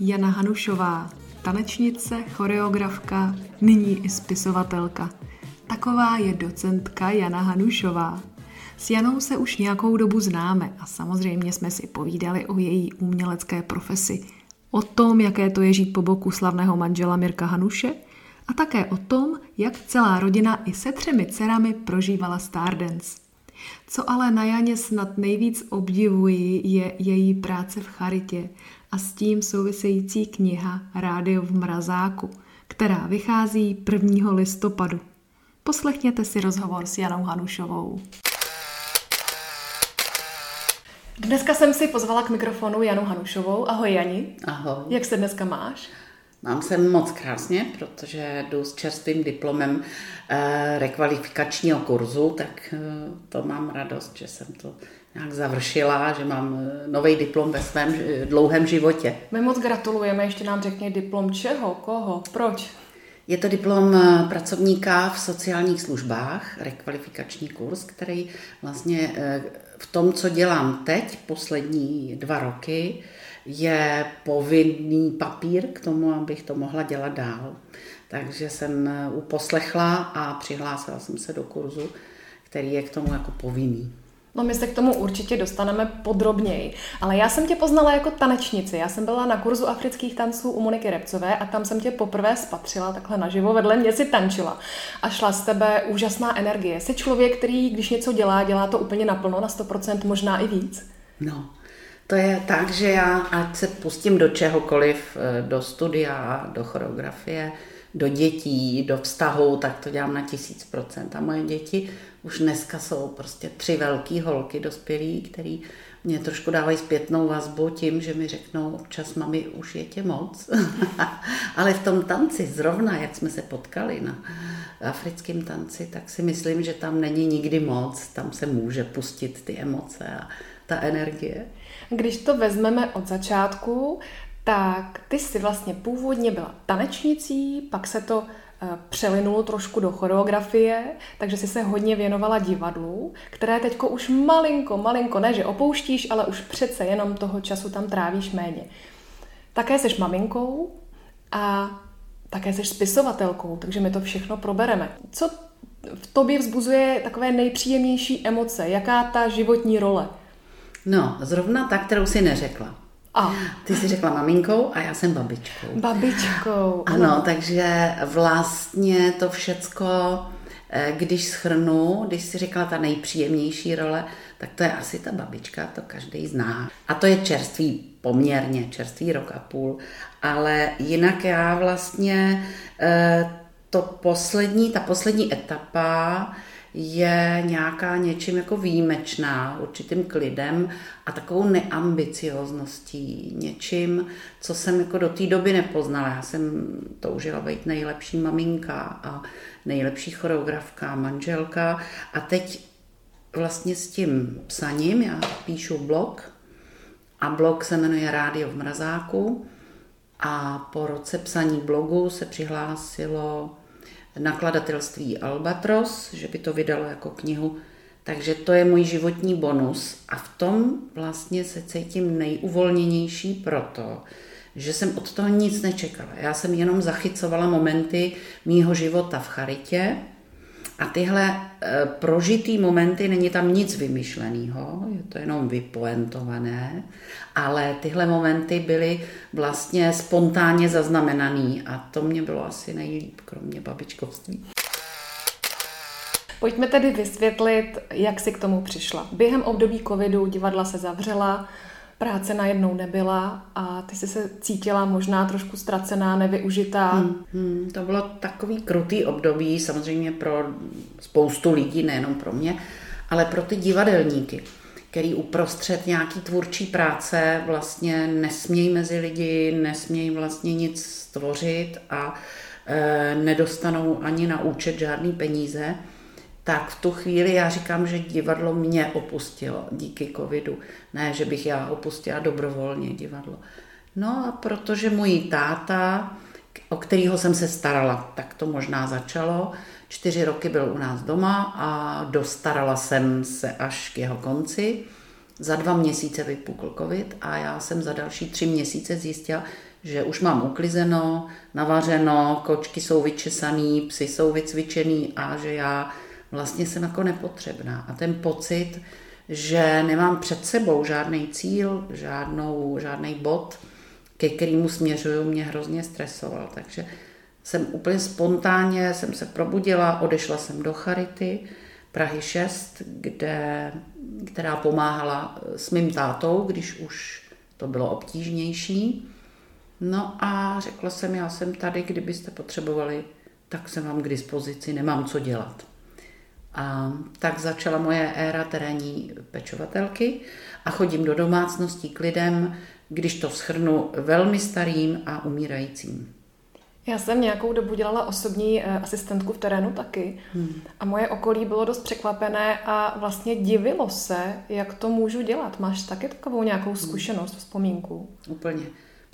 Jana Hanušová, tanečnice, choreografka, nyní i spisovatelka. Taková je docentka Jana Hanušová. S Janou se už nějakou dobu známe a samozřejmě jsme si povídali o její umělecké profesi. O tom, jaké to je žít po boku slavného manžela Mirka Hanuše a také o tom, jak celá rodina i se třemi dcerami prožívala Stardance. Co ale na Janě snad nejvíc obdivuji, je její práce v charitě a s tím související kniha Rádio v mrazáku, která vychází 1. listopadu. Poslechněte si rozhovor s Janou Hanušovou. Dneska jsem si pozvala k mikrofonu Janu Hanušovou. Ahoj Jani. Ahoj. Jak se dneska máš? Mám se moc krásně, protože jdu s čerstvým diplomem eh, rekvalifikačního kurzu, tak eh, to mám radost, že jsem to nějak završila, že mám eh, nový diplom ve svém eh, dlouhém životě. My moc gratulujeme, ještě nám řekni diplom čeho, koho, proč? Je to diplom eh, pracovníka v sociálních službách, rekvalifikační kurz, který vlastně v tom, co dělám teď, poslední dva roky, je povinný papír k tomu, abych to mohla dělat dál. Takže jsem uposlechla a přihlásila jsem se do kurzu, který je k tomu jako povinný. No my se k tomu určitě dostaneme podrobněji, ale já jsem tě poznala jako tanečnici. Já jsem byla na kurzu afrických tanců u Moniky Repcové a tam jsem tě poprvé spatřila takhle naživo, vedle mě si tančila a šla z tebe úžasná energie. Jsi člověk, který když něco dělá, dělá to úplně naplno, na 100%, možná i víc. No, to je tak, že já, ať se pustím do čehokoliv, eh, do studia, do choreografie, do dětí, do vztahu, tak to dělám na tisíc procent. A moje děti už dneska jsou prostě tři velké holky dospělí, který mě trošku dávají zpětnou vazbu tím, že mi řeknou občas, mami, už je tě moc. Ale v tom tanci, zrovna jak jsme se potkali na africkém tanci, tak si myslím, že tam není nikdy moc, tam se může pustit ty emoce a ta energie. Když to vezmeme od začátku, tak ty jsi vlastně původně byla tanečnicí, pak se to přelinulo trošku do choreografie, takže jsi se hodně věnovala divadlu, které teďko už malinko, malinko, ne že opouštíš, ale už přece jenom toho času tam trávíš méně. Také jsi maminkou a také jsi spisovatelkou, takže my to všechno probereme. Co v tobě vzbuzuje takové nejpříjemnější emoce? Jaká ta životní role? No, zrovna ta, kterou si neřekla. A. Ty jsi řekla maminkou a já jsem babičkou. Babičkou. Ano, takže vlastně to všecko, eh, když schrnu, když si řekla ta nejpříjemnější role, tak to je asi ta babička, to každý zná. A to je čerstvý poměrně, čerstvý rok a půl. Ale jinak já vlastně eh, to poslední, ta poslední etapa, je nějaká něčím jako výjimečná, určitým klidem a takovou neambiciozností, něčím, co jsem jako do té doby nepoznala. Já jsem toužila být nejlepší maminka a nejlepší choreografka, manželka a teď vlastně s tím psaním, já píšu blog a blog se jmenuje Rádio v mrazáku a po roce psaní blogu se přihlásilo nakladatelství Albatros, že by to vydalo jako knihu. Takže to je můj životní bonus a v tom vlastně se cítím nejuvolněnější proto, že jsem od toho nic nečekala. Já jsem jenom zachycovala momenty mýho života v charitě, a tyhle e, prožitý momenty, není tam nic vymyšleného, je to jenom vypoentované, ale tyhle momenty byly vlastně spontánně zaznamenaný a to mě bylo asi nejlíp, kromě babičkovství. Pojďme tedy vysvětlit, jak si k tomu přišla. Během období covidu divadla se zavřela, práce najednou nebyla a ty jsi se cítila možná trošku ztracená, nevyužitá. Hmm, hmm, to bylo takový krutý období, samozřejmě pro spoustu lidí, nejenom pro mě, ale pro ty divadelníky, který uprostřed nějaký tvůrčí práce vlastně nesmějí mezi lidi, nesmějí vlastně nic stvořit a e, nedostanou ani na účet žádný peníze tak v tu chvíli já říkám, že divadlo mě opustilo díky covidu. Ne, že bych já opustila dobrovolně divadlo. No a protože můj táta, o kterého jsem se starala, tak to možná začalo. Čtyři roky byl u nás doma a dostarala jsem se až k jeho konci. za dva měsíce vypukl covid a já jsem za další tři měsíce zjistila, že už mám uklizeno, navařeno, kočky jsou vyčesaný, psy jsou vycvičený a že já vlastně jsem jako nepotřebná. A ten pocit, že nemám před sebou žádný cíl, žádnou, žádný bod, ke kterému směřuju, mě hrozně stresoval. Takže jsem úplně spontánně jsem se probudila, odešla jsem do Charity, Prahy 6, kde, která pomáhala s mým tátou, když už to bylo obtížnější. No a řekla jsem, já jsem tady, kdybyste potřebovali, tak jsem vám k dispozici, nemám co dělat. A tak začala moje éra terénní pečovatelky a chodím do domácností k lidem, když to schrnu, velmi starým a umírajícím. Já jsem nějakou dobu dělala osobní eh, asistentku v terénu taky hmm. a moje okolí bylo dost překvapené a vlastně divilo se, jak to můžu dělat. Máš taky takovou nějakou hmm. zkušenost, vzpomínku? Úplně.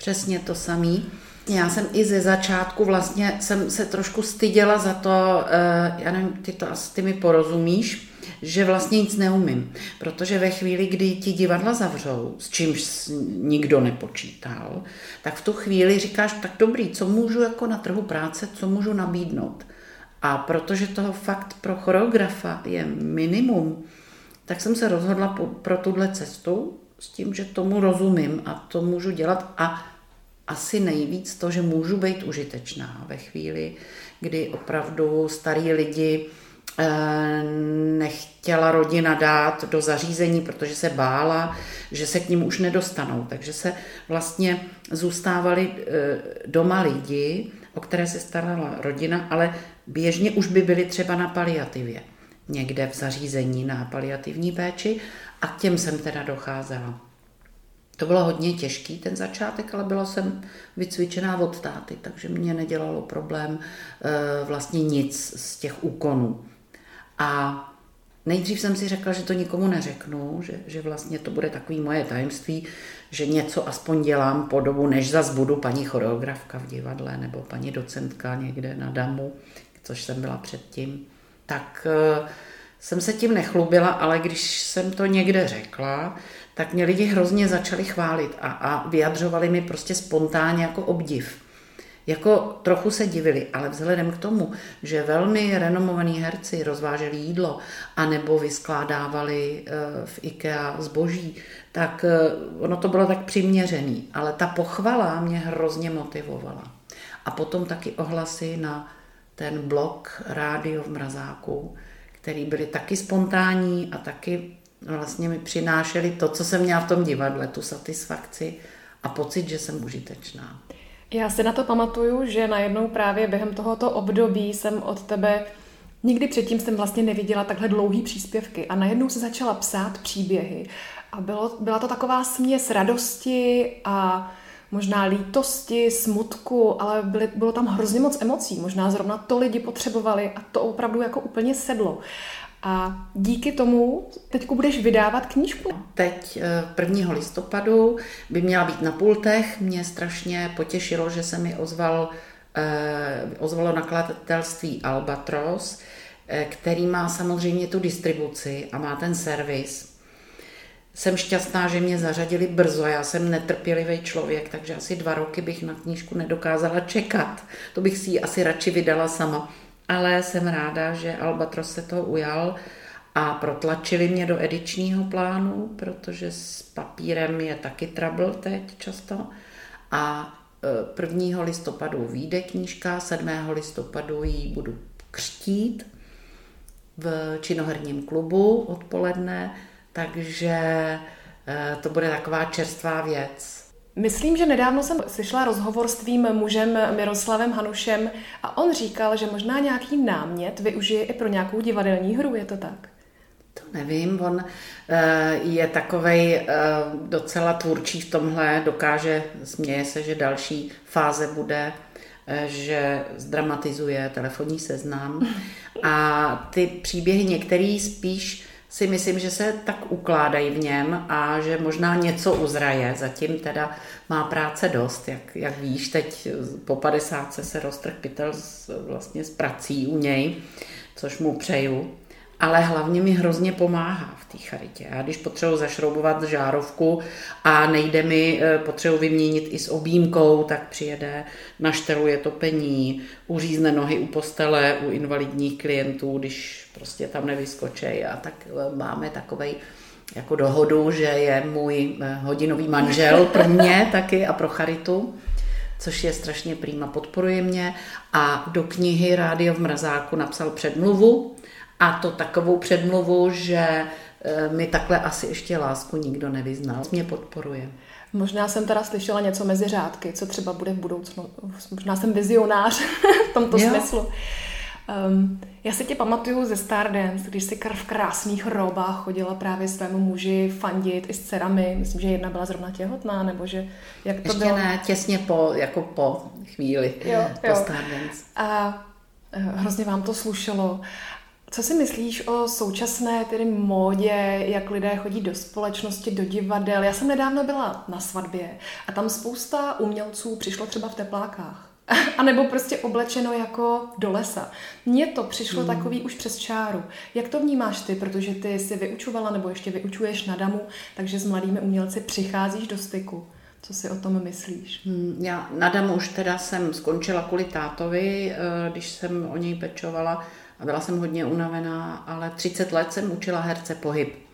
Přesně to samý. Já jsem i ze začátku vlastně jsem se trošku styděla za to, eh, já nevím, ty to asi ty mi porozumíš, že vlastně nic neumím. Protože ve chvíli, kdy ti divadla zavřou, s čímž nikdo nepočítal, tak v tu chvíli říkáš, tak dobrý, co můžu jako na trhu práce, co můžu nabídnout. A protože toho fakt pro choreografa je minimum, tak jsem se rozhodla pro tuhle cestu s tím, že tomu rozumím a to můžu dělat a asi nejvíc to, že můžu být užitečná ve chvíli, kdy opravdu starí lidi eh, nechtěla rodina dát do zařízení, protože se bála, že se k ním už nedostanou. Takže se vlastně zůstávali eh, doma lidi, o které se starala rodina, ale běžně už by byli třeba na paliativě, někde v zařízení na paliativní péči a k těm jsem teda docházela. To bylo hodně těžký ten začátek, ale byla jsem vycvičená od táty, takže mě nedělalo problém e, vlastně nic z těch úkonů. A nejdřív jsem si řekla, že to nikomu neřeknu, že, že vlastně to bude takový moje tajemství, že něco aspoň dělám po dobu, než zas budu paní choreografka v divadle nebo paní docentka někde na damu, což jsem byla předtím. Tak e, jsem se tím nechlubila, ale když jsem to někde řekla, tak mě lidi hrozně začali chválit a, a vyjadřovali mi prostě spontánně jako obdiv. Jako trochu se divili, ale vzhledem k tomu, že velmi renomovaní herci rozváželi jídlo anebo vyskládávali eh, v IKEA zboží, tak eh, ono to bylo tak přiměřený. Ale ta pochvala mě hrozně motivovala. A potom taky ohlasy na ten blog Rádio v mrazáku, který byly taky spontánní a taky vlastně mi přinášeli to, co jsem měla v tom divadle, tu satisfakci a pocit, že jsem užitečná. Já si na to pamatuju, že najednou právě během tohoto období jsem od tebe Nikdy předtím jsem vlastně neviděla takhle dlouhý příspěvky a najednou se začala psát příběhy. A bylo, byla to taková směs radosti a možná lítosti, smutku, ale byly, bylo tam hrozně moc emocí. Možná zrovna to lidi potřebovali a to opravdu jako úplně sedlo. A díky tomu teď budeš vydávat knížku. Teď 1. Eh, listopadu by měla být na pultech. Mě strašně potěšilo, že se mi ozval, eh, ozvalo nakladatelství Albatros, eh, který má samozřejmě tu distribuci a má ten servis. Jsem šťastná, že mě zařadili brzo, já jsem netrpělivý člověk, takže asi dva roky bych na knížku nedokázala čekat. To bych si ji asi radši vydala sama ale jsem ráda, že Albatros se toho ujal a protlačili mě do edičního plánu, protože s papírem je taky trouble teď často. A 1. E, listopadu vyjde knížka, 7. listopadu ji budu křtít v činoherním klubu odpoledne, takže e, to bude taková čerstvá věc. Myslím, že nedávno jsem slyšela rozhovor s tvým mužem Miroslavem Hanušem a on říkal, že možná nějaký námět využije i pro nějakou divadelní hru, je to tak? To nevím, on eh, je takovej eh, docela tvůrčí v tomhle, dokáže, směje se, že další fáze bude, eh, že zdramatizuje telefonní seznam a ty příběhy některý spíš si myslím, že se tak ukládají v něm a že možná něco uzraje. Zatím teda má práce dost, jak, jak víš, teď po 50 se roztrh pytel vlastně s prací u něj, což mu přeju. Ale hlavně mi hrozně pomáhá v té charitě. Já když potřebuji zašroubovat žárovku a nejde mi, eh, potřebuji vyměnit i s objímkou, tak přijede, našteluje topení, uřízne nohy u postele, u invalidních klientů, když prostě tam nevyskočej a tak eh, máme takovej jako dohodu, že je můj eh, hodinový manžel pro mě taky a pro charitu což je strašně prýma, podporuje mě a do knihy Rádio v mrazáku napsal předmluvu a to takovou předmluvu, že eh, mi takhle asi ještě lásku nikdo nevyznal. Mě podporuje. Možná jsem teda slyšela něco mezi řádky, co třeba bude v budoucnu. Možná jsem vizionář v tomto jo. smyslu. Um, já si tě pamatuju ze Stardance, když si v krásných robách chodila právě svému muži fandit i s dcerami. Myslím, že jedna byla zrovna těhotná, nebo že jak to Ještě bylo? ne, těsně po, jako po chvíli, jo, po jo. Stardance. A eh, hrozně vám to slušelo. Co si myslíš o současné tedy módě, jak lidé chodí do společnosti, do divadel? Já jsem nedávno byla na svatbě a tam spousta umělců přišlo třeba v teplákách. A nebo prostě oblečeno jako do lesa. Mně to přišlo mm. takový už přes čáru. Jak to vnímáš ty, protože ty si vyučovala nebo ještě vyučuješ na damu, takže s mladými umělci přicházíš do styku. Co si o tom myslíš? Hmm, já na damu už teda jsem skončila kvůli tátovi, eh, když jsem o něj pečovala a byla jsem hodně unavená, ale 30 let jsem učila herce pohyb.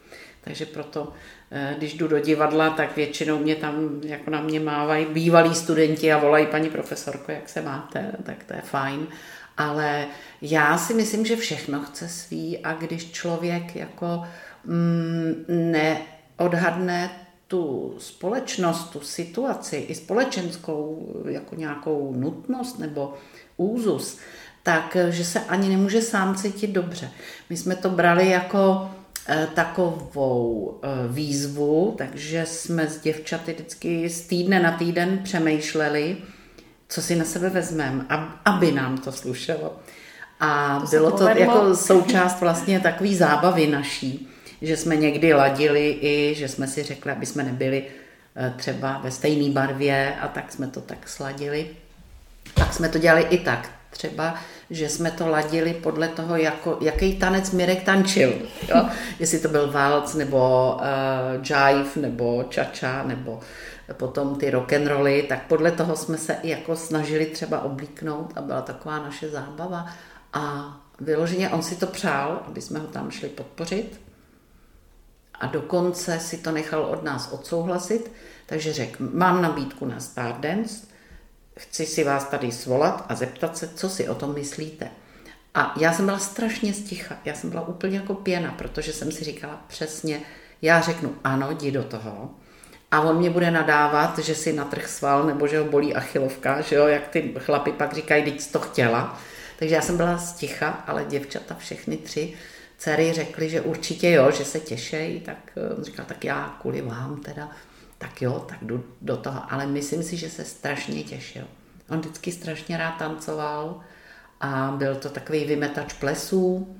Takže proto, eh, když jdu do divadla, tak většinou mě tam jako na mě mávají bývalí studenti a volají paní profesorko, jak se máte, tak to je fajn. Ale já si myslím, že všechno chce svý a když člověk jako mm, neodhadne tu společnost, tu situaci, i společenskou jako nějakou nutnost nebo úzus, tak že se ani nemůže sám cítit dobře. My jsme to brali jako Eh, takovou eh, výzvu, takže jsme s děvčaty vždycky z týdne na týden přemýšleli, co si na sebe vezmeme, aby nám to slušelo. A to bylo to jako součást vlastně takové zábavy naší, že jsme někdy ladili i, že jsme si řekli, aby jsme nebyli eh, třeba ve stejné barvě a tak jsme to tak sladili. Tak jsme to dělali i tak třeba, že jsme to ladili podle toho, jako, jaký tanec Mirek tančil. Jo? Jestli to byl waltz, nebo uh, jive, nebo čača, nebo potom ty rock and rolly, tak podle toho jsme se i jako snažili třeba oblíknout a byla taková naše zábava. A vyloženě on si to přál, aby jsme ho tam šli podpořit. A dokonce si to nechal od nás odsouhlasit, takže řekl, mám nabídku na Stardance, chci si vás tady svolat a zeptat se, co si o tom myslíte. A já jsem byla strašně sticha, já jsem byla úplně jako pěna, protože jsem si říkala přesně, já řeknu ano, jdi do toho. A on mě bude nadávat, že si natrh sval, nebo že ho bolí achilovka, že jo, jak ty chlapi pak říkají, teď to chtěla. Takže já jsem byla sticha, ale děvčata všechny tři dcery řekly, že určitě jo, že se těšejí, tak eh, říkal, tak já kvůli vám teda tak jo, tak jdu do toho. Ale myslím si, že se strašně těšil. On vždycky strašně rád tancoval a byl to takový vymetač plesů.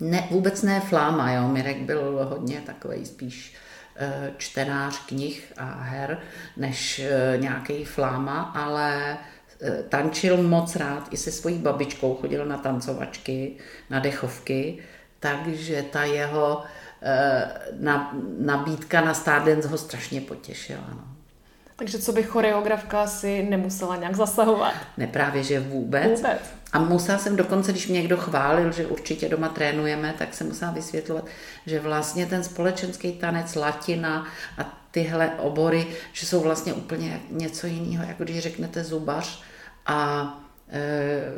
Ne, vůbec ne fláma, jo. Mirek byl hodně takový spíš eh, čtenář knih a her, než eh, nějaký fláma, ale eh, tančil moc rád i se svojí babičkou, chodil na tancovačky, na dechovky, takže ta jeho Eh, na, nabídka na Stardance ho strašně potěšila. No. Takže co by choreografka si nemusela nějak zasahovat? Ne, právě že vůbec. vůbec. A musela jsem dokonce, když mě někdo chválil, že určitě doma trénujeme, tak jsem musela vysvětlovat, že vlastně ten společenský tanec, latina a tyhle obory, že jsou vlastně úplně něco jiného, jako když řeknete zubař a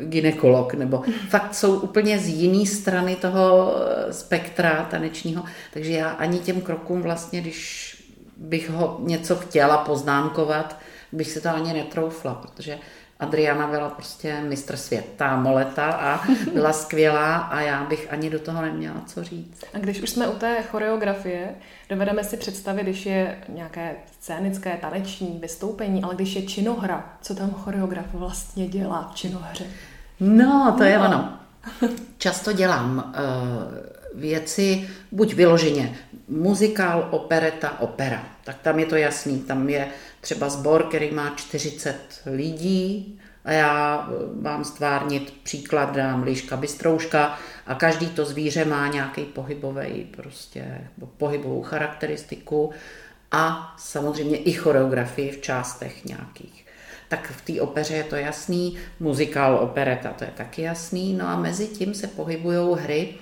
ginekolog, nebo fakt jsou úplně z jiné strany toho eh, spektra tanečního, takže já ani těm krokům vlastně, když bych ho něco chtěla poznámkovat, bych se to ani netroufla, protože Adriana byla prostě mistr světa, moleta a byla skvělá a já bych ani do toho neměla co říct. A když už jsme u té choreografie, dovedeme si představit, když je nějaké scénické, taneční vystoupení, ale když je činohra, co tam choreograf vlastně dělá v činohře? No, to no. je ono. Často dělám uh, věci, buď vyloženě muzikál, opereta, opera. Tak tam je to jasný. Tam je třeba sbor, který má 40 lidí a já mám stvárnit příklad, dám liška bystrouška a každý to zvíře má nějaký pohybový, prostě pohybovou charakteristiku a samozřejmě i choreografii v částech nějakých. Tak v té opeře je to jasný, muzikál, opereta, to je taky jasný, no a mezi tím se pohybují hry,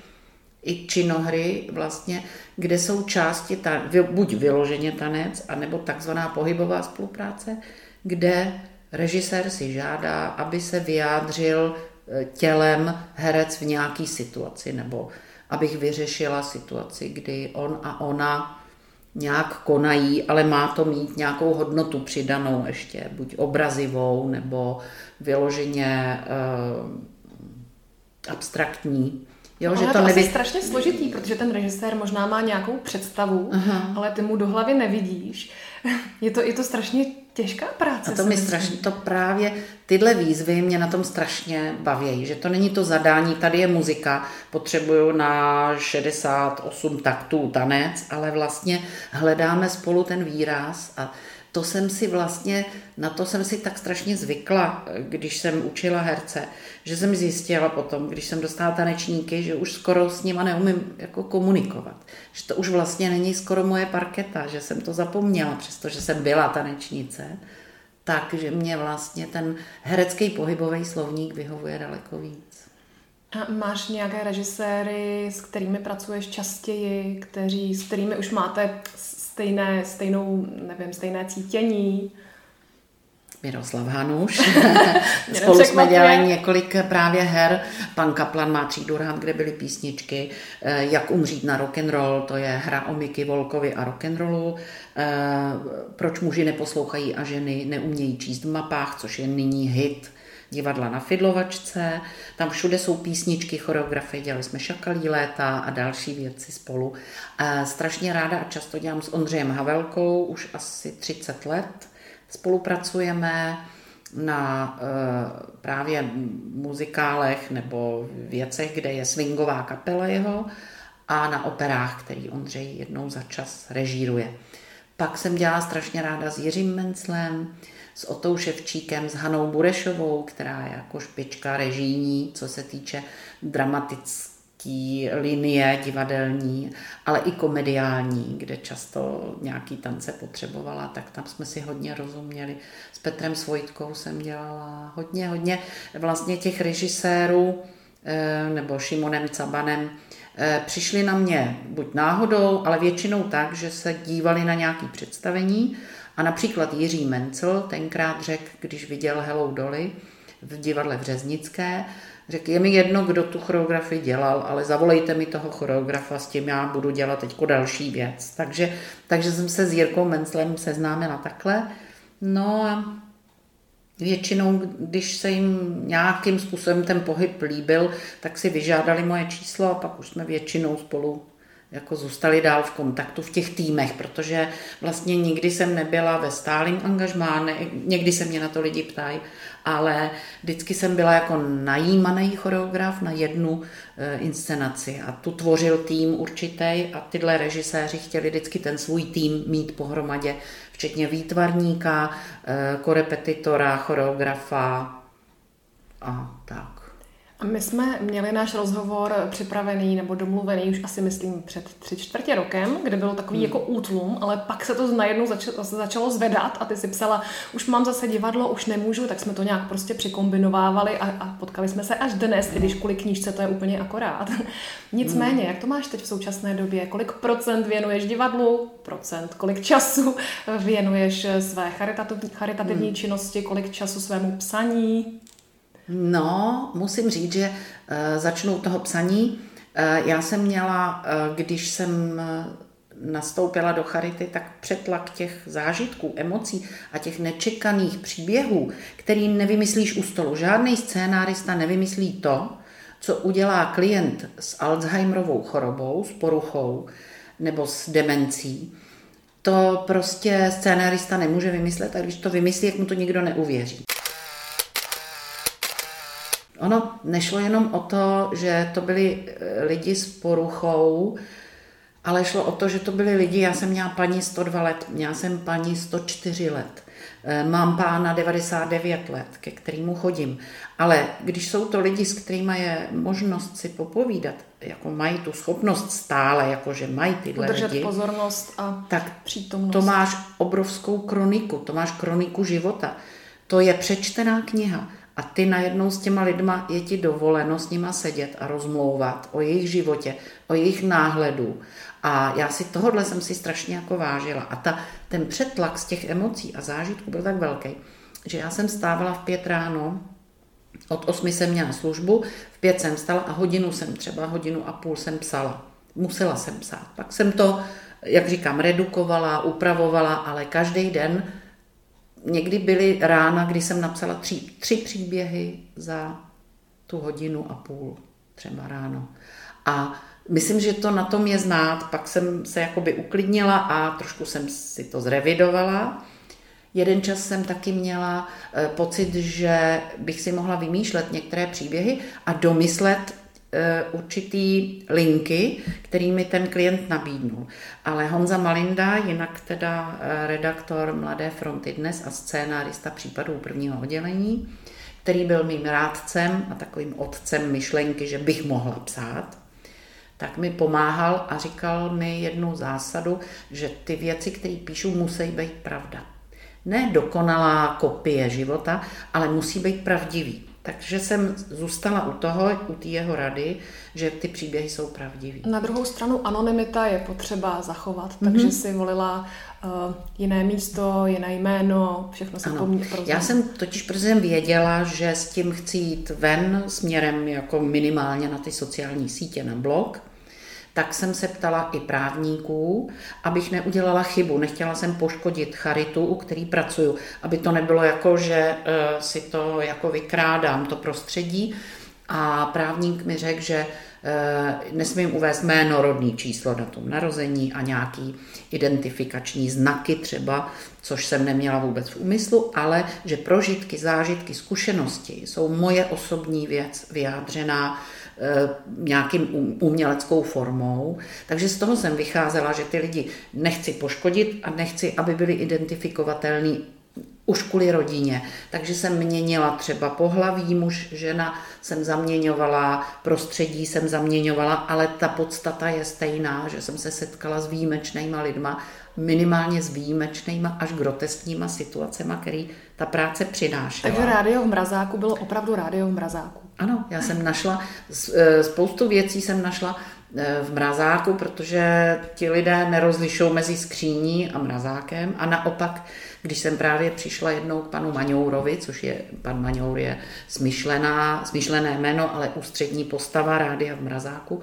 i činohry vlastně, kde jsou části, ta, buď vyloženě tanec, anebo takzvaná pohybová spolupráce, kde režisér si žádá, aby se vyjádřil e, tělem herec v nějaký situaci, nebo abych vyřešila situaci, kdy on a ona nějak konají, ale má to mít nějakou hodnotu přidanou ještě, buď obrazivou, nebo vyloženě uh, abstraktní. Jo, no, že to, to nevy... strašně složitý, protože ten režisér možná má nějakou představu, Aha. ale ty mu do hlavy nevidíš. Je to, je to strašně těžká práce. A to mi strašně, to právě, tyhle výzvy mě na tom strašně baví, že to není to zadání, tady je muzika, potřebuju na 68 taktů tanec, ale vlastně hledáme spolu ten výraz a to jsem si vlastně, na to jsem si tak strašně zvykla, když jsem učila herce, že jsem zjistila potom, když jsem dostala tanečníky, že už skoro s nima neumím jako komunikovat. Že to už vlastně není skoro moje parketa, že jsem to zapomněla, přestože jsem byla tanečnice, takže mě vlastně ten herecký pohybový slovník vyhovuje daleko víc. A máš nějaké režiséry, s kterými pracuješ častěji, kteří, s kterými už máte stejné, stejnou, nevím, stejné cítění. Miroslav Hanuš. Spolu jsme dělali několik právě her. Pan Kaplan má třídu rád, kde byly písničky. Eh, Jak umřít na rock and roll, to je hra o Miky Volkovi a rock and rollu. Eh, Proč muži neposlouchají a ženy neumějí číst v mapách, což je nyní hit divadla na Fidlovačce. Tam všude jsou písničky, choreografie, dělali jsme šakalí léta a další věci spolu. A strašně ráda a často dělám s Ondřejem Havelkou, už asi 30 let spolupracujeme na e, právě muzikálech nebo věcech, kde je swingová kapela jeho a na operách, který Ondřej jednou za čas režíruje. Pak jsem dělala strašně ráda s Jiřím Menclem, s Otou Ševčíkem, s Hanou Burešovou, která je jako špička režijní, co se týče dramatické linie divadelní, ale i komediální, kde často nějaký tance potřebovala, tak tam jsme si hodně rozuměli. S Petrem Svojitkou jsem dělala hodně, hodně vlastně těch režisérů, eh, nebo Šimonem Cabanem, přišli na mě buď náhodou, ale většinou tak, že se dívali na nějaké představení a například Jiří Mencel tenkrát řekl, když viděl Hello Dolly v divadle v Řeznické, řekl, je mi jedno, kdo tu choreografii dělal, ale zavolejte mi toho choreografa, s tím já budu dělat teď další věc. Takže, takže jsem se s Jirkou Menclem seznámila takhle. No a Většinou, když se jim nějakým způsobem ten pohyb líbil, tak si vyžádali moje číslo a pak už jsme většinou spolu jako zůstali dál v kontaktu v těch týmech, protože vlastně nikdy jsem nebyla ve stálém angažmá, ne, někdy se mě na to lidi ptají, ale vždycky jsem byla jako najímaný choreograf na jednu e, inscenaci a tu tvořil tým určitý a tyhle režiséři chtěli vždycky ten svůj tým mít pohromadě, včetně výtvarníka, e, korepetitora, choreografa a tak. A my jsme měli náš rozhovor připravený nebo domluvený už asi myslím před tři čtvrtě rokem, kde byl takový hmm. jako útlum, ale pak se to najednou začalo, začalo zvedat a ty si psala, už mám zase divadlo, už nemůžu, tak jsme to nějak prostě přikombinovávali a, a potkali jsme se až dnes, i když kvůli knížce to je úplně akorát. Nicméně, hmm. jak to máš teď v současné době? Kolik procent věnuješ divadlu? Procent. Kolik času věnuješ své charitativní, charitativní hmm. činnosti? Kolik času svému psaní? No, musím říct, že uh, začnu toho psaní. Uh, já jsem měla, uh, když jsem nastoupila do Charity, tak přetlak těch zážitků, emocí a těch nečekaných příběhů, který nevymyslíš u stolu. Žádný scénárista nevymyslí to, co udělá klient s Alzheimerovou chorobou, s poruchou nebo s demencí. To prostě scénárista nemůže vymyslet a když to vymyslí, jak mu to nikdo neuvěří. Ono nešlo jenom o to, že to byli eh, lidi s poruchou, ale šlo o to, že to byli lidi, já jsem měla paní 102 let, měla jsem paní 104 let, eh, mám pána 99 let, ke kterému chodím. Ale když jsou to lidi, s kterými je možnost si popovídat, jako mají tu schopnost stále, jakože mají tyhle Udržet lidi, pozornost a tak přítomnost. to máš obrovskou kroniku, to máš kroniku života. To je přečtená kniha. A ty najednou s těma lidma je ti dovoleno s nima sedět a rozmlouvat o jejich životě, o jejich náhledu. A já si tohohle jsem si strašně jako vážila. A ta, ten přetlak z těch emocí a zážitků byl tak velký, že já jsem stávala v pět ráno, od osmi jsem měla službu, v pět jsem stala a hodinu jsem, třeba hodinu a půl jsem psala. Musela jsem psát. Pak jsem to, jak říkám, redukovala, upravovala, ale každý den někdy byly rána, kdy jsem napsala tři, tři příběhy za tu hodinu a půl, třeba ráno. A myslím, že to na tom je znát. Pak jsem se jakoby uklidnila a trošku jsem si to zrevidovala. Jeden čas jsem taky měla eh, pocit, že bych si mohla vymýšlet některé příběhy a domyslet určitý linky, kterými ten klient nabídnul. Ale Honza Malinda, jinak teda eh, redaktor Mladé fronty dnes a scénárista případů prvního oddělení, který byl mým rádcem a takovým otcem myšlenky, že bych mohla psát, tak mi pomáhal a říkal mi jednu zásadu, že ty věci, které píšu, musí být pravda ne dokonalá kopie života, ale musí být pravdivý. Takže jsem zůstala u toho, u té jeho rady, že ty příběhy jsou pravdivé. Na druhou stranu anonymita je potřeba zachovat, mm-hmm. takže si volila uh, jiné místo, jiné jméno, všechno se ano. Já jsem totiž protože věděla, že s tím chci jít ven směrem jako minimálně na ty sociální sítě, na blog, tak jsem se ptala i právníků, abych neudělala chybu. Nechtěla jsem poškodit charitu, u který pracuju, aby to nebylo jako, že uh, si to jako vykrádám, to prostředí. A právník mi řekl, že nesmím uvést jméno, rodný číslo, datum narození a nějaký identifikační znaky třeba, což jsem neměla vůbec v úmyslu, ale že prožitky, zážitky, zkušenosti jsou moje osobní věc vyjádřená Eh, nějakým uměleckou formou. Takže z toho jsem vycházela, že ty lidi nechci poškodit a nechci, aby byli identifikovatelní už kvůli rodině. Takže jsem měnila třeba pohlaví, muž, žena, jsem zaměňovala, prostředí jsem zaměňovala, ale ta podstata je stejná, že jsem se setkala s výjimečnýma lidma, minimálně s výjimečnýma až groteskníma situacemi, který ta práce přinášela. Takže rádio v mrazáku bylo opravdu rádio v mrazáku. Ano, já jsem našla, e, spoustu věcí jsem našla e, v mrazáku, protože ti lidé nerozlišou mezi skříní a mrazákem a naopak, když jsem právě přišla jednou k panu Maňourovi, což je, pan Maňour je smyšlená, smyšlené jméno, ale ústřední postava rádia v mrazáku,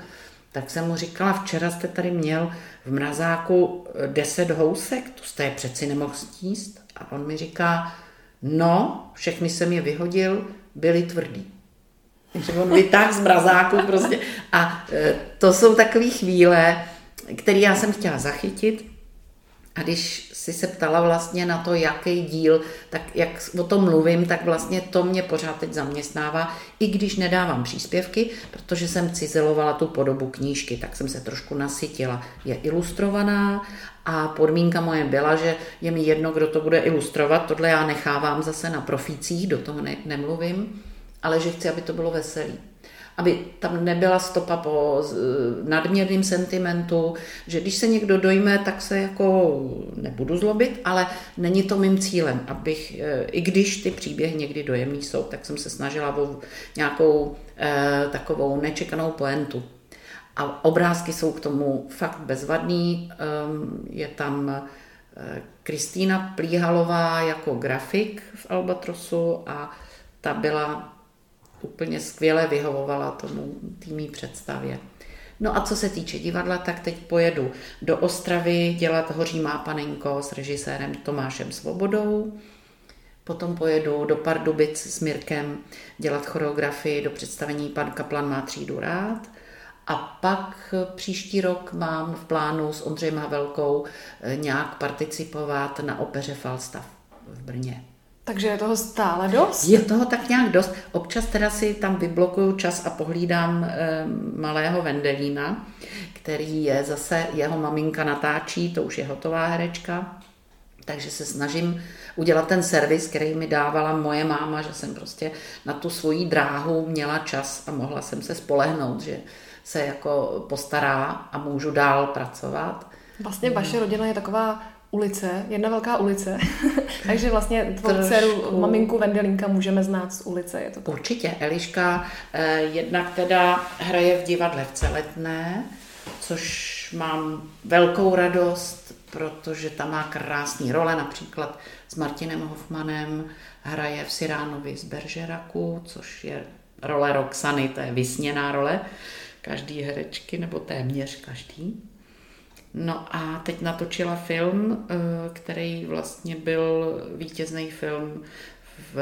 tak jsem mu říkala, včera jste tady měl v mrazáku deset housek, to jste je přeci nemohl stíst. A on mi říká, no, všechny jsem je vyhodil, byly tvrdý. Takže on vytáhl z mrazáku prostě. A e, to jsou takové chvíle, které já jsem chtěla zachytit. A když si se ptala vlastně na to, jaký díl, tak jak o tom mluvím, tak vlastně to mě pořád teď zaměstnává, i když nedávám příspěvky, protože jsem cizelovala tu podobu knížky, tak jsem se trošku nasytila. Je ilustrovaná a podmínka moje byla, že je mi jedno, kdo to bude ilustrovat, tohle já nechávám zase na profících, do toho ne, nemluvím ale že chci, aby to bylo veselý. Aby tam nebyla stopa po nadměrným sentimentu, že když se někdo dojme, tak se jako nebudu zlobit, ale není to mým cílem, abych, e, i když ty příběhy někdy dojemný jsou, tak jsem se snažila o nějakou eh, takovou nečekanou poentu. A obrázky jsou k tomu fakt bezvadný. Je tam e, Kristýna Plíhalová jako grafik v Albatrosu a ta byla úplně skvěle vyhovovala tomu týmí představě. No a co se týče divadla, tak teď pojedu do Ostravy dělat Hoří má panenko s režisérem Tomášem Svobodou. Potom pojedu do Pardubic s Mirkem dělat choreografii do představení Pan Kaplan má třídu rád. A pak příští rok mám v plánu s Ondřejem Havelkou eh, nějak participovat na opeře Falstaff v Brně. Takže je toho stále dost? Je toho tak nějak dost. Občas teda si tam vyblokuju čas a pohlídám e, malého Vendelína, který je zase, jeho maminka natáčí, to už je hotová herečka, takže se snažím udělat ten servis, který mi dávala moje máma, že jsem prostě na tu svoji dráhu měla čas a mohla jsem se spolehnout, že se jako postará a můžu dál pracovat. Vlastně vaše rodina je taková ulice, jedna velká ulice. Takže vlastně tvou dceru, maminku Vendelinka můžeme znát z ulice. Je to tak? Určitě. Eliška eh, jednak teda hraje v divadle v Celetné, což mám velkou radost, protože tam má krásný role, například s Martinem Hoffmanem hraje v Siránovi z Beržeraku, což je role Roxany, to je vysněná role každý herečky, nebo téměř každý. No a teď natočila film, eh, který vlastně byl vítězný film v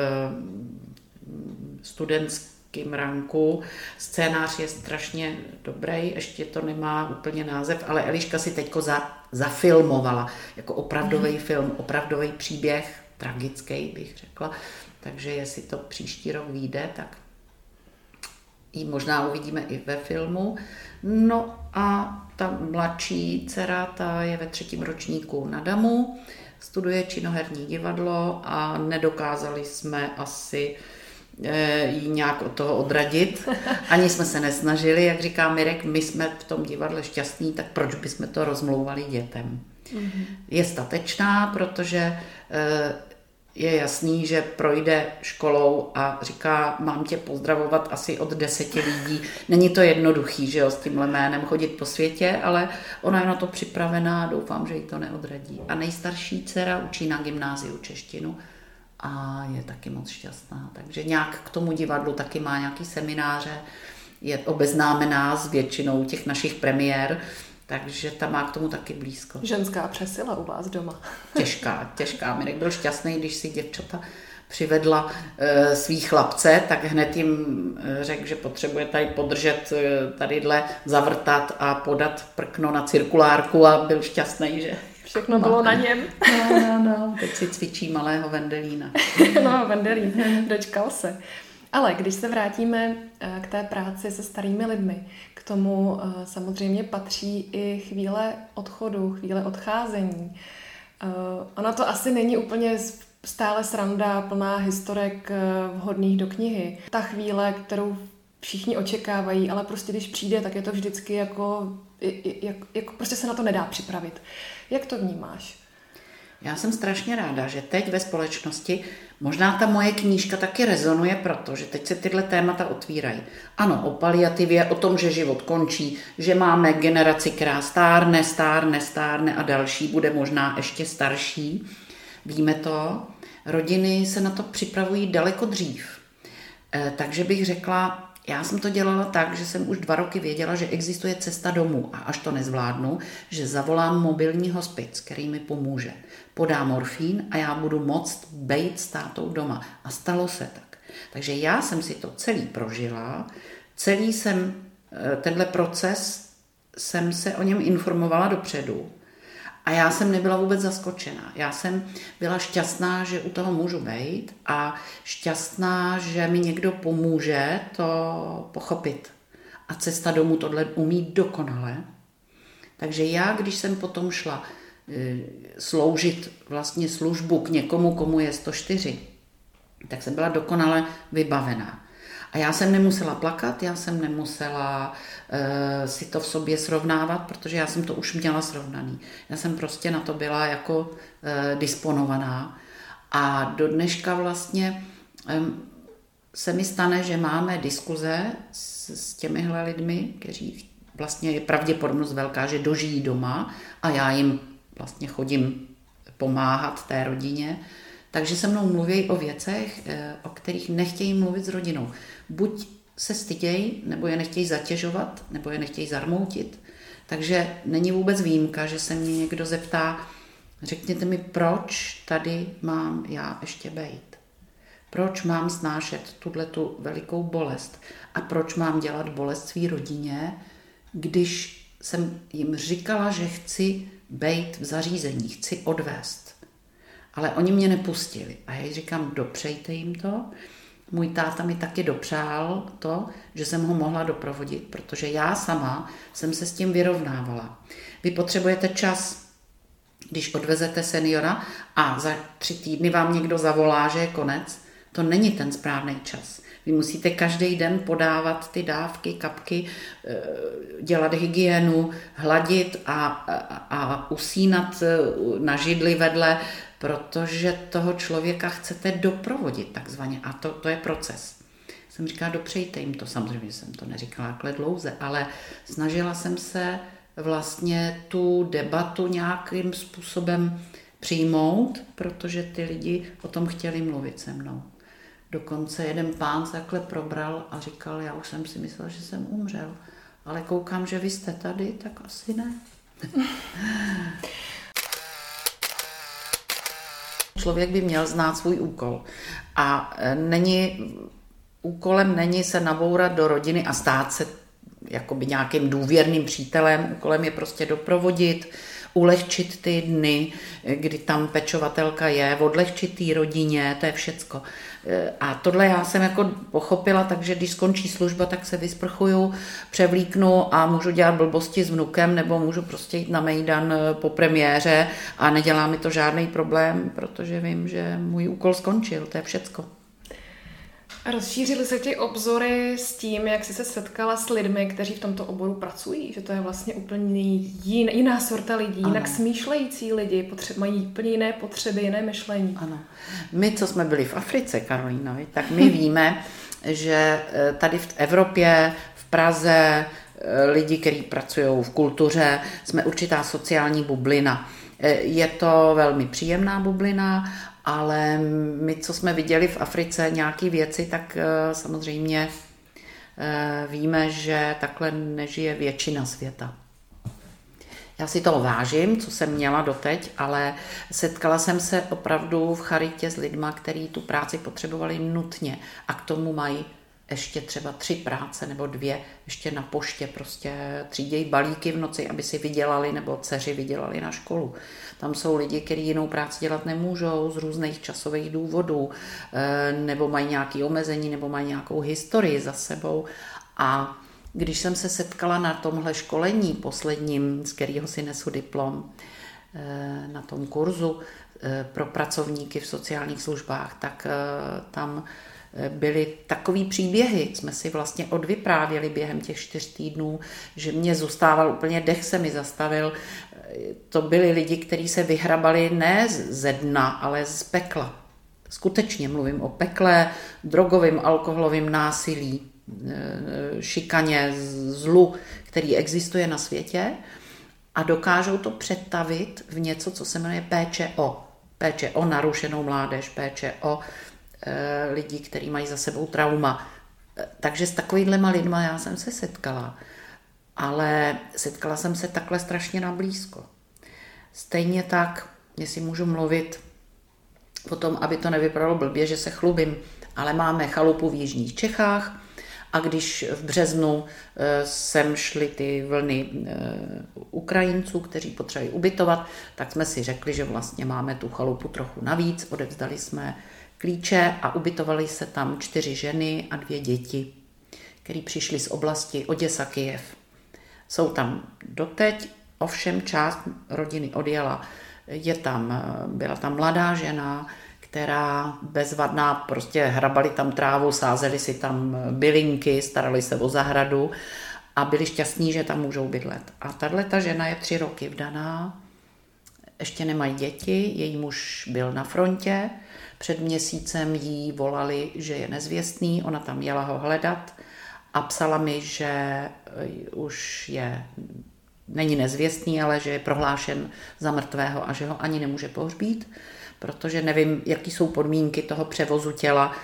studentském ranku. Scénář je strašně dobrý, ještě to nemá úplně název, ale Eliška si teďko za, zafilmovala jako opravdový mm. film, opravdový příběh, tragický bych řekla. Takže jestli to příští rok vyjde, tak ji možná uvidíme i ve filmu. No a ta mladší dcera, ta je ve třetím ročníku na Damu, studuje činoherní divadlo a nedokázali jsme asi eh, jí nějak od toho odradit. Ani jsme se nesnažili, jak říká Mirek, my jsme v tom divadle šťastní, tak proč bychom to rozmlouvali dětem? Mm-hmm. Je statečná, protože eh, je jasný, že projde školou a říká, mám tě pozdravovat asi od deseti lidí. Není to jednoduchý, že jo, s tímhle jménem chodit po světě, ale ona je na to připravená doufám, že ji to neodradí. A nejstarší dcera učí na gymnáziu češtinu a je taky moc šťastná. Takže nějak k tomu divadlu taky má nějaký semináře, je obeznámená s většinou těch našich premiér, takže ta má k tomu taky blízko. Ženská přesila u vás doma. těžká, těžká. Mirek byl šťastný, když si děvčata přivedla e, svý chlapce, tak hned jim e, řekl, že potřebuje tady podržet, e, tadyhle zavrtat a podat prkno na cirkulárku a byl šťastný, že Všechno bylo na něm. No, no, no. Teď si cvičí malého Vendelína. no, Vendelín, dočkal se. Ale když se vrátíme k té práci se starými lidmi, tomu eh, samozřejmě patří i chvíle odchodu, chvíle odcházení. Eh, ona to asi není úplně stále sranda, plná historek eh, vhodných do knihy. Ta chvíle, kterou všichni očekávají, ale prostě když přijde, tak je to vždycky jako, jak, jako prostě se na to nedá připravit. Jak to vnímáš? Já jsem strašně ráda, že teď ve společnosti možná ta moje knížka taky rezonuje, protože teď se tyhle témata otvírají. Ano, o paliativě, o tom, že život končí, že máme generaci, která stárne, stárne, stárne a další bude možná ještě starší. Víme to. Rodiny se na to připravují daleko dřív. E, takže bych řekla, já jsem to dělala tak, že jsem už dva roky věděla, že existuje cesta domů a až to nezvládnu, že zavolám mobilní hospic, který mi pomůže podá morfín a já budu moct být s tátou doma. A stalo se tak. Takže já jsem si to celý prožila, celý jsem, eh, tenhle proces jsem se o něm informovala dopředu a já jsem nebyla vůbec zaskočená. Já jsem byla šťastná, že u toho můžu být a šťastná, že mi někdo pomůže to pochopit. A cesta domů tohle umí dokonale. Takže já, když jsem potom šla Eh, sloužit vlastně službu k někomu, komu je 104, tak jsem byla dokonale vybavená. A já jsem nemusela plakat, já jsem nemusela uh, si to v sobě srovnávat, protože já jsem to už měla srovnaný. Já jsem prostě na to byla jako uh, disponovaná. A do dneška vlastně um, se mi stane, že máme diskuze s, s těmihle lidmi, kteří vlastně je pravděpodobnost velká, že dožijí doma a já jim vlastně chodím pomáhat té rodině, takže se mnou mluví o věcech, eh, o kterých nechtějí mluvit s rodinou. Buď se stydějí, nebo je nechtějí zatěžovat, nebo je nechtějí zarmoutit. Takže není vůbec výjimka, že se mě někdo zeptá, řekněte mi, proč tady mám já ještě bejt? Proč mám snášet tuhle tu velikou bolest? A proč mám dělat bolest svý rodině, když jsem jim říkala, že chci být v zařízení, chci odvést. Ale oni mě nepustili. A já říkám, dopřejte jim to. Můj táta mi taky dopřál to, že jsem ho mohla doprovodit, protože já sama jsem se s tím vyrovnávala. Vy potřebujete čas, když odvezete seniora a za tři týdny vám někdo zavolá, že je konec, to není ten správný čas. Vy musíte každý den podávat ty dávky, kapky, eh, dělat hygienu, hladit a, a, a usínat eh, na židli vedle, protože toho člověka chcete doprovodit takzvaně. A to, to je proces. Jsem říkala, dopřejte jim to. Samozřejmě jsem to neříkala takhle dlouze, ale snažila jsem se vlastně tu debatu nějakým způsobem přijmout, protože ty lidi o tom chtěli mluvit se mnou. Dokonce jeden pán se takhle probral a říkal, já už jsem si myslel, že jsem umřel, ale koukám, že vy jste tady, tak asi ne. Člověk by měl znát svůj úkol. A e, není, úkolem není se nabourat do rodiny a stát se jakoby nějakým důvěrným přítelem. Úkolem je prostě doprovodit, ulehčit ty dny, kdy tam pečovatelka je, odlehčit té rodině, to je všecko. Eh, a tohle já jsem jako pochopila, takže když skončí služba, tak se vysprchuju, převlíknu a můžu dělat blbosti s vnukem, nebo můžu prostě jít na Mejdan eh, po premiéře a nedělá mi to žádný problém, protože vím, že můj úkol skončil, to je všecko. Rozšířily se ti obzory s tím, jak jsi se setkala s lidmi, kteří v tomto oboru pracují? Že to je vlastně úplně jin, jiná sorta lidí, ano. jinak smýšlející lidi, potře- mají úplně jiné potřeby, jiné myšlení. Ano. My, co jsme byli v Africe, Karolínovi, tak my víme, že eh, tady v Evropě, v Praze, eh, lidi, kteří pracují v kultuře, jsme určitá sociální bublina. Eh, je to velmi příjemná bublina ale my, co jsme viděli v Africe nějaké věci, tak eh, samozřejmě eh, víme, že takhle nežije většina světa. Já si toho vážím, co jsem měla doteď, ale setkala jsem se opravdu v charitě s lidma, kteří tu práci potřebovali nutně a k tomu mají ještě třeba tři práce nebo dvě, ještě na poště prostě třídějí balíky v noci, aby si vydělali nebo dceři vydělali na školu. Tam jsou lidi, kteří jinou práci dělat nemůžou z různých časových důvodů, eh, nebo mají nějaké omezení, nebo mají nějakou historii za sebou. A když jsem se setkala na tomhle školení posledním, z kterého si nesu diplom, eh, na tom kurzu eh, pro pracovníky v sociálních službách, tak tam byly takový příběhy, jsme si vlastně odvyprávěli během těch čtyř týdnů, že mě zůstával úplně dech se mi zastavil. To byli lidi, kteří se vyhrabali ne ze dna, ale z pekla. Skutečně mluvím o pekle, drogovým, alkoholovým násilí, e, šikaně, zlu, který existuje na světě a dokážou to přetavit v něco, co se jmenuje péče o. Péče o narušenou mládež, péče o lidí, kteří mají za sebou trauma. Eh, takže s takovýhlema lidma já jsem se setkala, ale setkala jsem se takhle strašně na blízko. Stejně tak, jestli můžu mluvit o tom, aby to nevypadalo blbě, že se chlubím, ale máme chalupu v Jižních Čechách a když v březnu eh, sem šly ty vlny Ukrajinců, kteří potřebují ubytovat, tak jsme si řekli, že vlastně máme tu chalupu trochu navíc, odevzdali jsme klíče a ubytovali se tam čtyři ženy a dvě děti, které přišly z oblasti Oděsa Kijev. Jsou tam doteď, ovšem část rodiny odjela. Je tam, byla tam mladá žena, která bezvadná, prostě hrabali tam trávu, sázeli si tam bylinky, starali se o zahradu a byli šťastní, že tam můžou bydlet. A tahle ta žena je tři roky vdaná, ještě nemají děti, její muž byl na frontě, před měsícem jí volali, že je nezvěstný, ona tam jela ho hledat a psala mi, že eh, už je, není nezvěstný, ale že je prohlášen za mrtvého a že ho ani nemůže pohřbít, protože nevím, jaký jsou podmínky toho převozu těla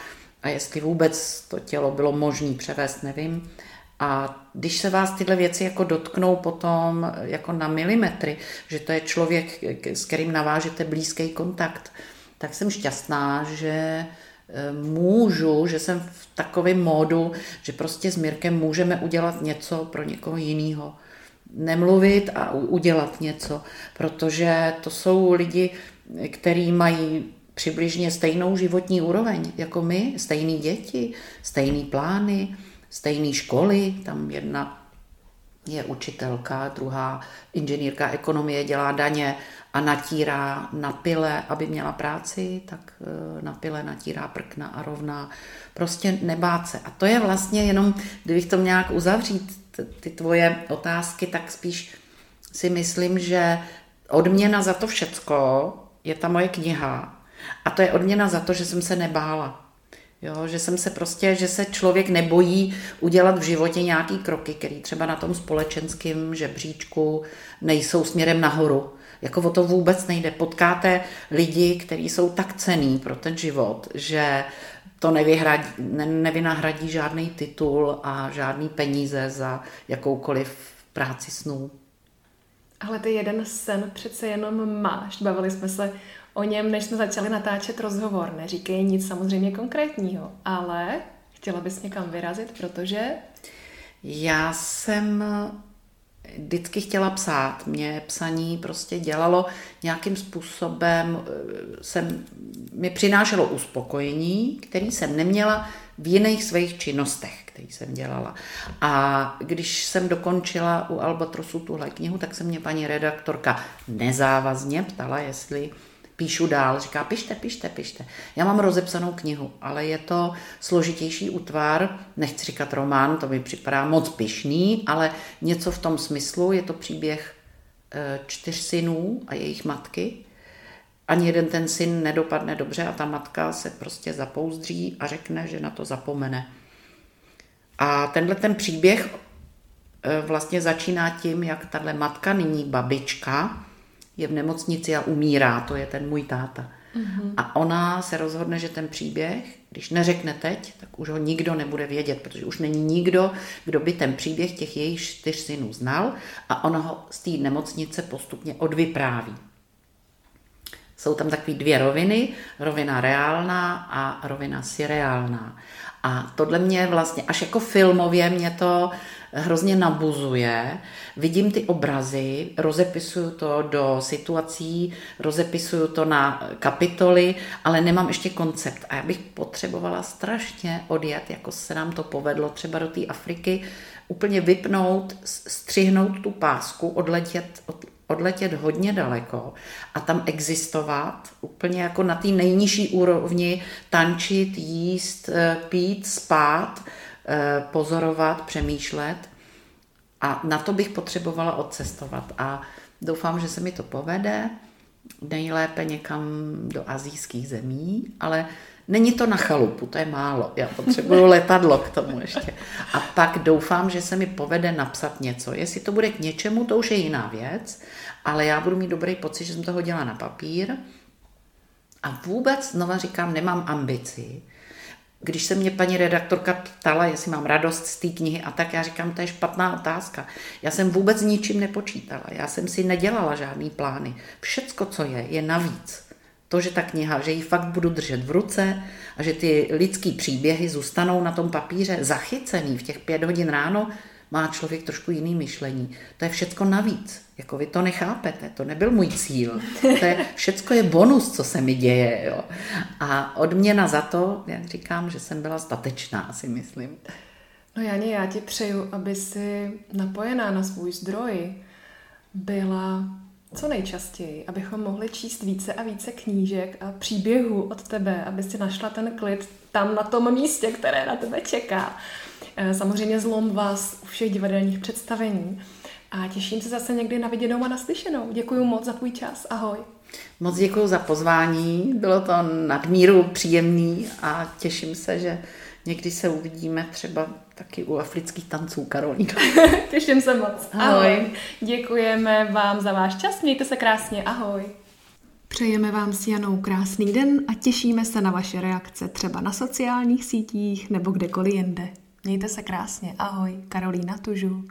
a jestli vůbec to tělo bylo možné převést, nevím. A když se vás tyhle věci jako dotknou potom jako na milimetry, že to je člověk, s kterým navážete blízký kontakt, tak jsem šťastná, že eh, můžu, že jsem v takovém módu, že prostě s Mirkem můžeme udělat něco pro někoho jiného. Nemluvit a udělat něco, protože to jsou lidi, který mají přibližně stejnou životní úroveň jako my, stejný děti, stejný plány, stejné školy. Tam jedna je učitelka, druhá inženýrka ekonomie, dělá daně a natírá na pile, aby měla práci, tak eh, na pile natírá prkna a rovná. Prostě nebát se. A to je vlastně jenom, kdybych to nějak uzavřít, ty tvoje otázky, tak spíš si myslím, že odměna za to všecko je ta moje kniha. A to je odměna za to, že jsem se nebála. Jo, že jsem se prostě, že se člověk nebojí udělat v životě nějaký kroky, který třeba na tom společenském žebříčku nejsou směrem nahoru. Jako o to vůbec nejde. Potkáte lidi, kteří jsou tak cený pro ten život, že to nevyhradí, ne, nevynahradí žádný titul a žádný peníze za jakoukoliv práci snů. Ale ty jeden sen přece jenom máš. Bavili jsme se o něm, než jsme začali natáčet rozhovor. Neříkej nic samozřejmě konkrétního, ale chtěla bys někam vyrazit, protože... Já jsem vždycky chtěla psát. Mě psaní prostě dělalo nějakým způsobem, eh, jsem, mi přinášelo uspokojení, který jsem neměla v jiných svých činnostech, který jsem dělala. A když jsem dokončila u Albatrosu tuhle knihu, tak se mě paní redaktorka nezávazně ptala, jestli píšu dál. Říká, pište, pište, pište. Já mám rozepsanou knihu, ale je to složitější útvar, nechci říkat román, to mi připadá moc pišný, ale něco v tom smyslu, je to příběh eh, čtyř synů a jejich matky. Ani jeden ten syn nedopadne dobře a ta matka se prostě zapouzdří a řekne, že na to zapomene. A tenhle ten příběh eh, vlastně začíná tím, jak tahle matka, nyní babička, je v nemocnici a umírá, to je ten můj táta. Mm-hmm. A ona se rozhodne, že ten příběh, když neřekne teď, tak už ho nikdo nebude vědět, protože už není nikdo, kdo by ten příběh těch jejich čtyř synů znal a ona ho z té nemocnice postupně odvypráví. Jsou tam takové dvě roviny, rovina reálná a rovina surreálná. A tohle mě vlastně, až jako filmově mě to hrozně nabuzuje. Vidím ty obrazy, rozepisuju to do situací, rozepisuju to na kapitoly, ale nemám ještě koncept. A já bych potřebovala strašně odjet, jako se nám to povedlo třeba do té Afriky, úplně vypnout, střihnout tu pásku, odletět, od, odletět hodně daleko a tam existovat úplně jako na té nejnižší úrovni, tančit, jíst, eh, pít, spát, eh, pozorovat, přemýšlet. A na to bych potřebovala odcestovat. A doufám, že se mi to povede. Nejlépe někam do azijských zemí, ale Není to na chalupu, to je málo. Já potřebuju letadlo k tomu ještě. A pak doufám, že se mi povede napsat něco. Jestli to bude k něčemu, to už je jiná věc, ale já budu mít dobrý pocit, že jsem to hodila na papír. A vůbec, znova říkám, nemám ambici. Když se mě paní redaktorka ptala, jestli mám radost z té knihy, a tak já říkám, to je špatná otázka. Já jsem vůbec ničím nepočítala. Já jsem si nedělala žádný plány. Všecko, co je, je navíc to, že ta kniha, že ji fakt budu držet v ruce a že ty lidský příběhy zůstanou na tom papíře zachycený v těch pět hodin ráno, má člověk trošku jiný myšlení. To je všecko navíc. Jako vy to nechápete, to nebyl můj cíl. To je, všecko je bonus, co se mi děje. Jo. A odměna za to, jak říkám, že jsem byla statečná, si myslím. No Janě, já ti přeju, aby si napojená na svůj zdroj byla co nejčastěji, abychom mohli číst více a více knížek a příběhů od tebe, aby si našla ten klid tam na tom místě, které na tebe čeká. Eh, samozřejmě zlom vás u všech divadelních představení a těším se zase někdy na viděnou a naslyšenou. Děkuji moc za tvůj čas. Ahoj. Moc děkuji za pozvání, bylo to nadmíru příjemný a těším se, že někdy se uvidíme třeba taky u afrických tanců, Karolína. Těším se moc. Ahoj. Ahoj. Děkujeme vám za váš čas, mějte se krásně. Ahoj. Přejeme vám s Janou krásný den a těšíme se na vaše reakce třeba na sociálních sítích nebo kdekoliv jinde. Mějte se krásně. Ahoj. Karolína Tužu.